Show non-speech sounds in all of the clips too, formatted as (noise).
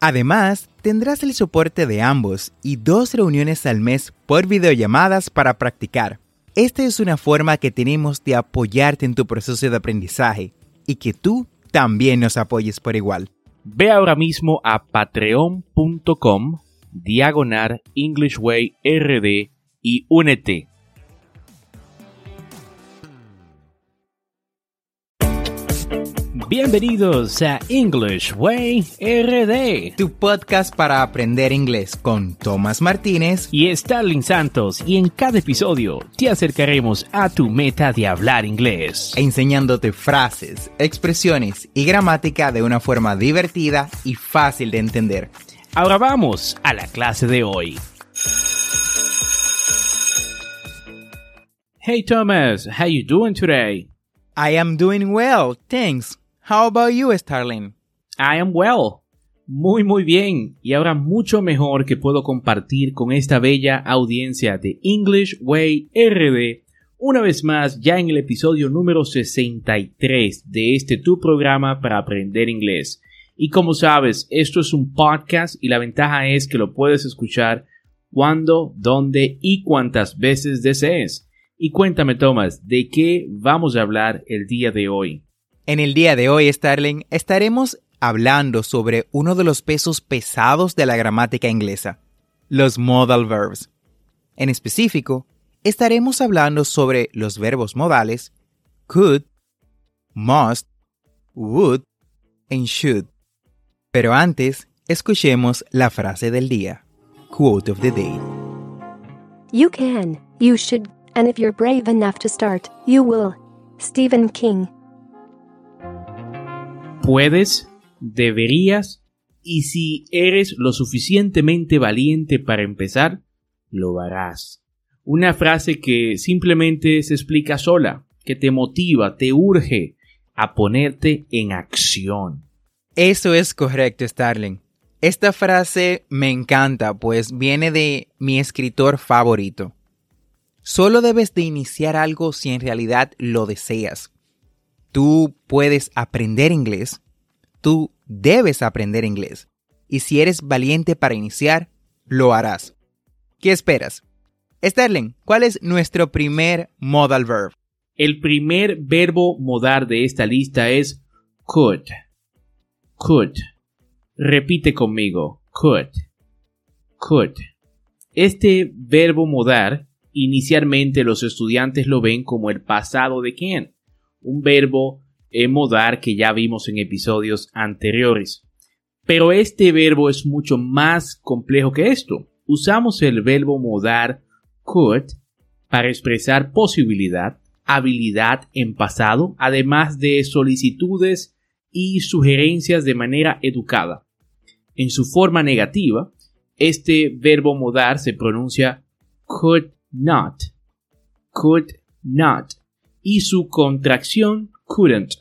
Además, tendrás el soporte de ambos y dos reuniones al mes por videollamadas para practicar. Esta es una forma que tenemos de apoyarte en tu proceso de aprendizaje y que tú también nos apoyes por igual. Ve ahora mismo a patreon.com diagonal Englishway RD y únete. Bienvenidos a English Way RD, tu podcast para aprender inglés con Tomás Martínez y Starling Santos. Y en cada episodio te acercaremos a tu meta de hablar inglés, enseñándote frases, expresiones y gramática de una forma divertida y fácil de entender. Ahora vamos a la clase de hoy. Hey Thomas, how you doing today? I am doing well, thanks. How about you, Starling? I am well. Muy muy bien y ahora mucho mejor que puedo compartir con esta bella audiencia de English Way RD una vez más ya en el episodio número 63 de este tu programa para aprender inglés. Y como sabes, esto es un podcast y la ventaja es que lo puedes escuchar cuando, dónde y cuántas veces desees. Y cuéntame, Thomas, ¿de qué vamos a hablar el día de hoy? En el día de hoy, Starling, estaremos hablando sobre uno de los pesos pesados de la gramática inglesa, los modal verbs. En específico, estaremos hablando sobre los verbos modales could, must, would and should. Pero antes, escuchemos la frase del día. Quote of the day. You can, you should, and if you're brave enough to start, you will. Stephen King puedes, deberías y si eres lo suficientemente valiente para empezar, lo harás. Una frase que simplemente se explica sola, que te motiva, te urge a ponerte en acción. Eso es correcto, Starling. Esta frase me encanta, pues viene de mi escritor favorito. Solo debes de iniciar algo si en realidad lo deseas tú puedes aprender inglés, tú debes aprender inglés. Y si eres valiente para iniciar, lo harás. ¿Qué esperas? Sterling, ¿cuál es nuestro primer modal verb? El primer verbo modal de esta lista es could. Could. Repite conmigo. Could. Could. Este verbo modal, inicialmente los estudiantes lo ven como el pasado de quién? Un verbo en modar que ya vimos en episodios anteriores. Pero este verbo es mucho más complejo que esto. Usamos el verbo modar could para expresar posibilidad, habilidad en pasado, además de solicitudes y sugerencias de manera educada. En su forma negativa, este verbo modar se pronuncia could not, could not, y su contracción couldn't.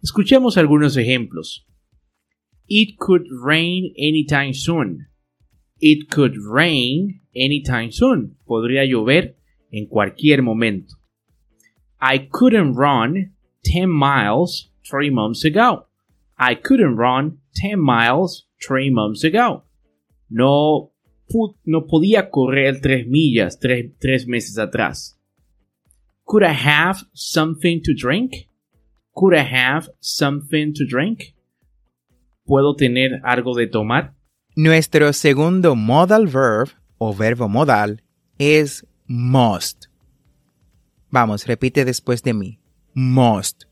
Escuchemos algunos ejemplos. It could rain anytime soon. It could rain anytime soon. Podría llover en cualquier momento. I couldn't run 10 miles three months ago. I couldn't run 10 miles three months ago. No, no podía correr 3 millas 3 meses atrás. Could I have something to drink? Could I have something to drink? ¿Puedo tener algo de tomar? Nuestro segundo modal verb o verbo modal es must. Vamos, repite después de mí. Must.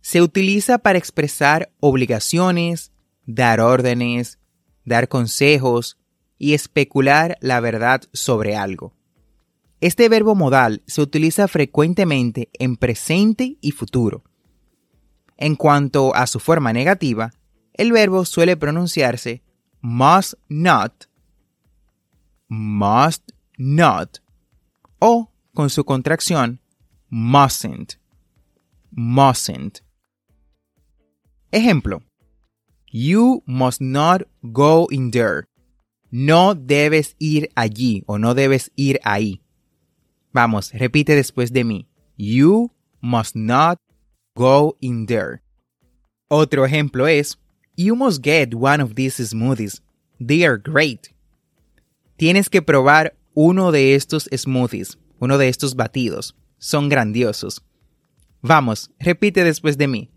Se utiliza para expresar obligaciones, dar órdenes, dar consejos y especular la verdad sobre algo. Este verbo modal se utiliza frecuentemente en presente y futuro. En cuanto a su forma negativa, el verbo suele pronunciarse must not, must not o con su contracción mustn't. Mustn't. Ejemplo. You must not go in there. No debes ir allí o no debes ir ahí. Vamos, repite después de mí. You must not go in there. Otro ejemplo es, You must get one of these smoothies. They are great. Tienes que probar uno de estos smoothies, uno de estos batidos. Son grandiosos. Vamos, repite después de mí.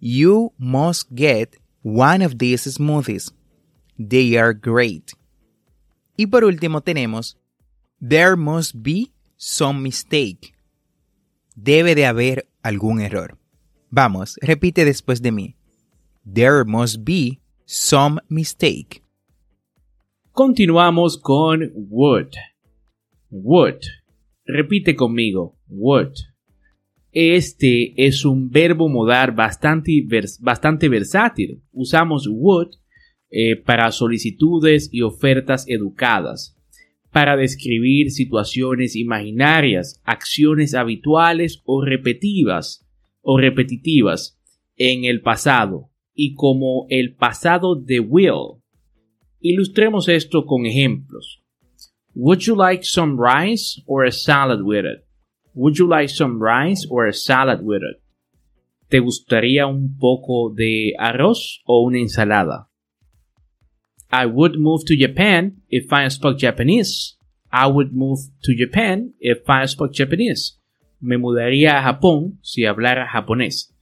You must get one of these smoothies. They are great. Y por último tenemos There must be some mistake. Debe de haber algún error. Vamos, repite después de mí. There must be some mistake. Continuamos con would. Would. Repite conmigo. Would. Este es un verbo modal bastante, bastante versátil. Usamos would eh, para solicitudes y ofertas educadas, para describir situaciones imaginarias, acciones habituales o repetitivas, en el pasado y como el pasado de will. Ilustremos esto con ejemplos. Would you like some rice or a salad with it? Would you like some rice or a salad with it? ¿Te gustaría un poco de arroz o una ensalada? I would move to Japan if I spoke Japanese. I would move to Japan if I spoke Japanese. Me mudaría a Japón si hablara japonés.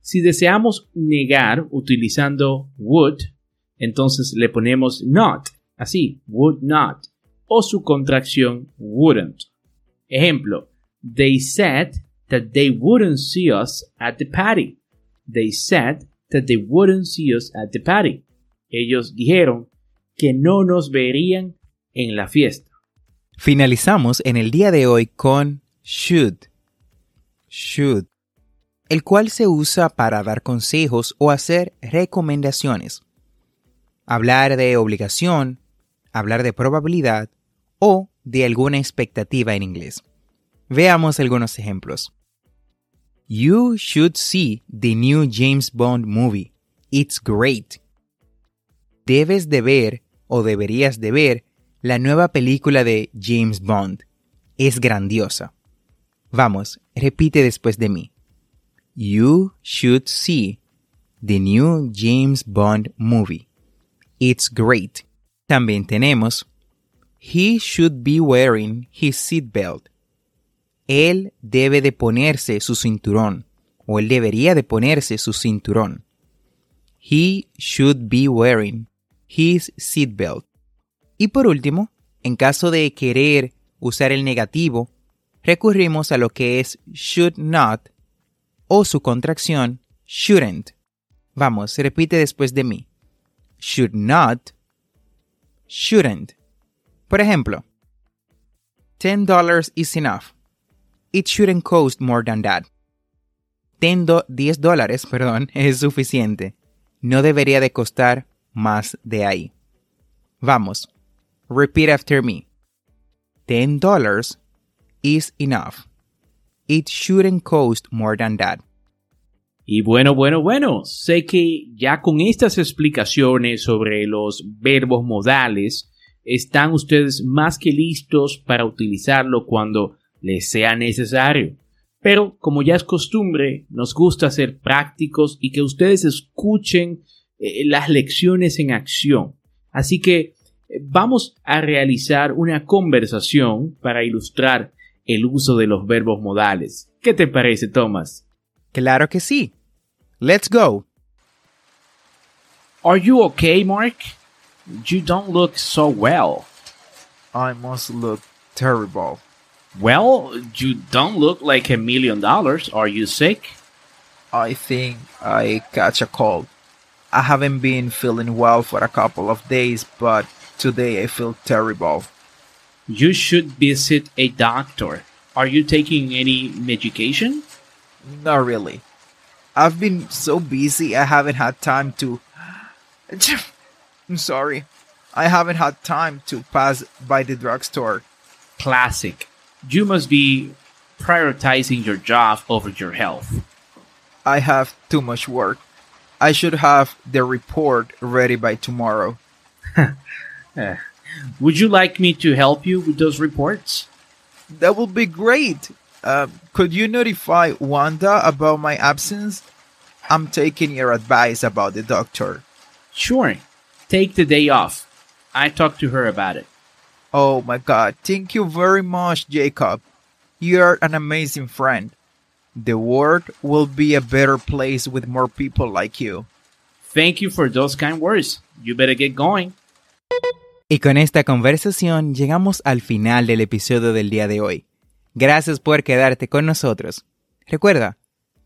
Si deseamos negar utilizando would, entonces le ponemos not, así, would not, o su contracción wouldn't. Ejemplo, they said that they wouldn't see us at the party. They said that they wouldn't see us at the party. Ellos dijeron que no nos verían en la fiesta. Finalizamos en el día de hoy con should. Should. El cual se usa para dar consejos o hacer recomendaciones. Hablar de obligación, hablar de probabilidad o de alguna expectativa en inglés. Veamos algunos ejemplos. You should see the new James Bond movie. It's great. Debes de ver o deberías de ver la nueva película de James Bond. Es grandiosa. Vamos, repite después de mí. You should see the new James Bond movie. It's great. También tenemos He should be wearing his seatbelt. Él debe de ponerse su cinturón o él debería de ponerse su cinturón. He should be wearing his seatbelt. Y por último, en caso de querer usar el negativo, recurrimos a lo que es should not o su contracción shouldn't. Vamos, repite después de mí. Should not, shouldn't. Por ejemplo, $10 is enough. It shouldn't cost more than that. 10 dólares, perdón, (laughs) es suficiente. No debería de costar más de ahí. Vamos. Repeat after me. $10 is enough. It shouldn't cost more than that. Y bueno, bueno, bueno, sé que ya con estas explicaciones sobre los verbos modales, están ustedes más que listos para utilizarlo cuando les sea necesario. Pero, como ya es costumbre, nos gusta ser prácticos y que ustedes escuchen eh, las lecciones en acción. Así que eh, vamos a realizar una conversación para ilustrar el uso de los verbos modales. ¿Qué te parece, Thomas? Claro que sí. Let's go. Are you okay, Mark? You don't look so well. I must look terrible. Well, you don't look like a million dollars. Are you sick? I think I catch a cold. I haven't been feeling well for a couple of days, but today I feel terrible. You should visit a doctor. Are you taking any medication? Not really. I've been so busy I haven't had time to. (sighs) I'm sorry. I haven't had time to pass by the drugstore. Classic. You must be prioritizing your job over your health. I have too much work. I should have the report ready by tomorrow. (laughs) Eh, Would you like me to help you with those reports? That would be great. Uh, could you notify Wanda about my absence? I'm taking your advice about the doctor. Sure. Take the day off. I talked to her about it. Oh my god, thank you very much, Jacob. You're an amazing friend. The world will be a better place with more people like you. Thank you for those kind words. You better get going. Y con esta conversación llegamos al final del episodio del día de hoy. Gracias por quedarte con nosotros. Recuerda,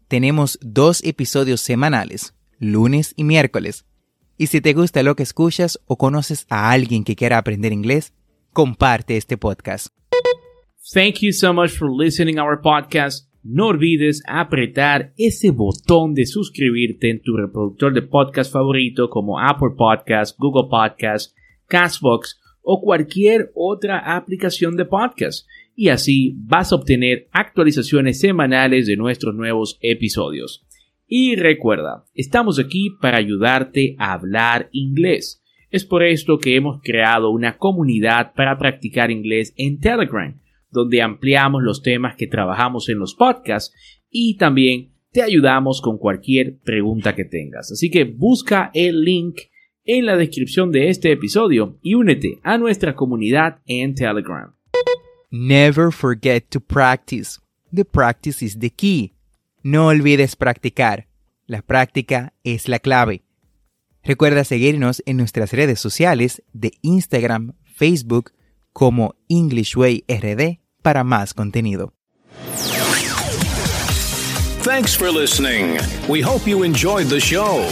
tenemos dos episodios semanales, lunes y miércoles. Y si te gusta lo que escuchas o conoces a alguien que quiera aprender inglés, comparte este podcast. Thank you so much for listening our podcast. No olvides apretar ese botón de suscribirte en tu reproductor de podcast favorito como Apple Podcast, Google Podcast, Castbox o cualquier otra aplicación de podcast. Y así vas a obtener actualizaciones semanales de nuestros nuevos episodios. Y recuerda, estamos aquí para ayudarte a hablar inglés. Es por esto que hemos creado una comunidad para practicar inglés en Telegram, donde ampliamos los temas que trabajamos en los podcasts y también te ayudamos con cualquier pregunta que tengas. Así que busca el link en la descripción de este episodio y únete a nuestra comunidad en Telegram. Never forget to practice. The practice is the key. No olvides practicar. La práctica es la clave. Recuerda seguirnos en nuestras redes sociales de Instagram, Facebook como EnglishWayRD para más contenido. Thanks for listening. We hope you enjoyed the show.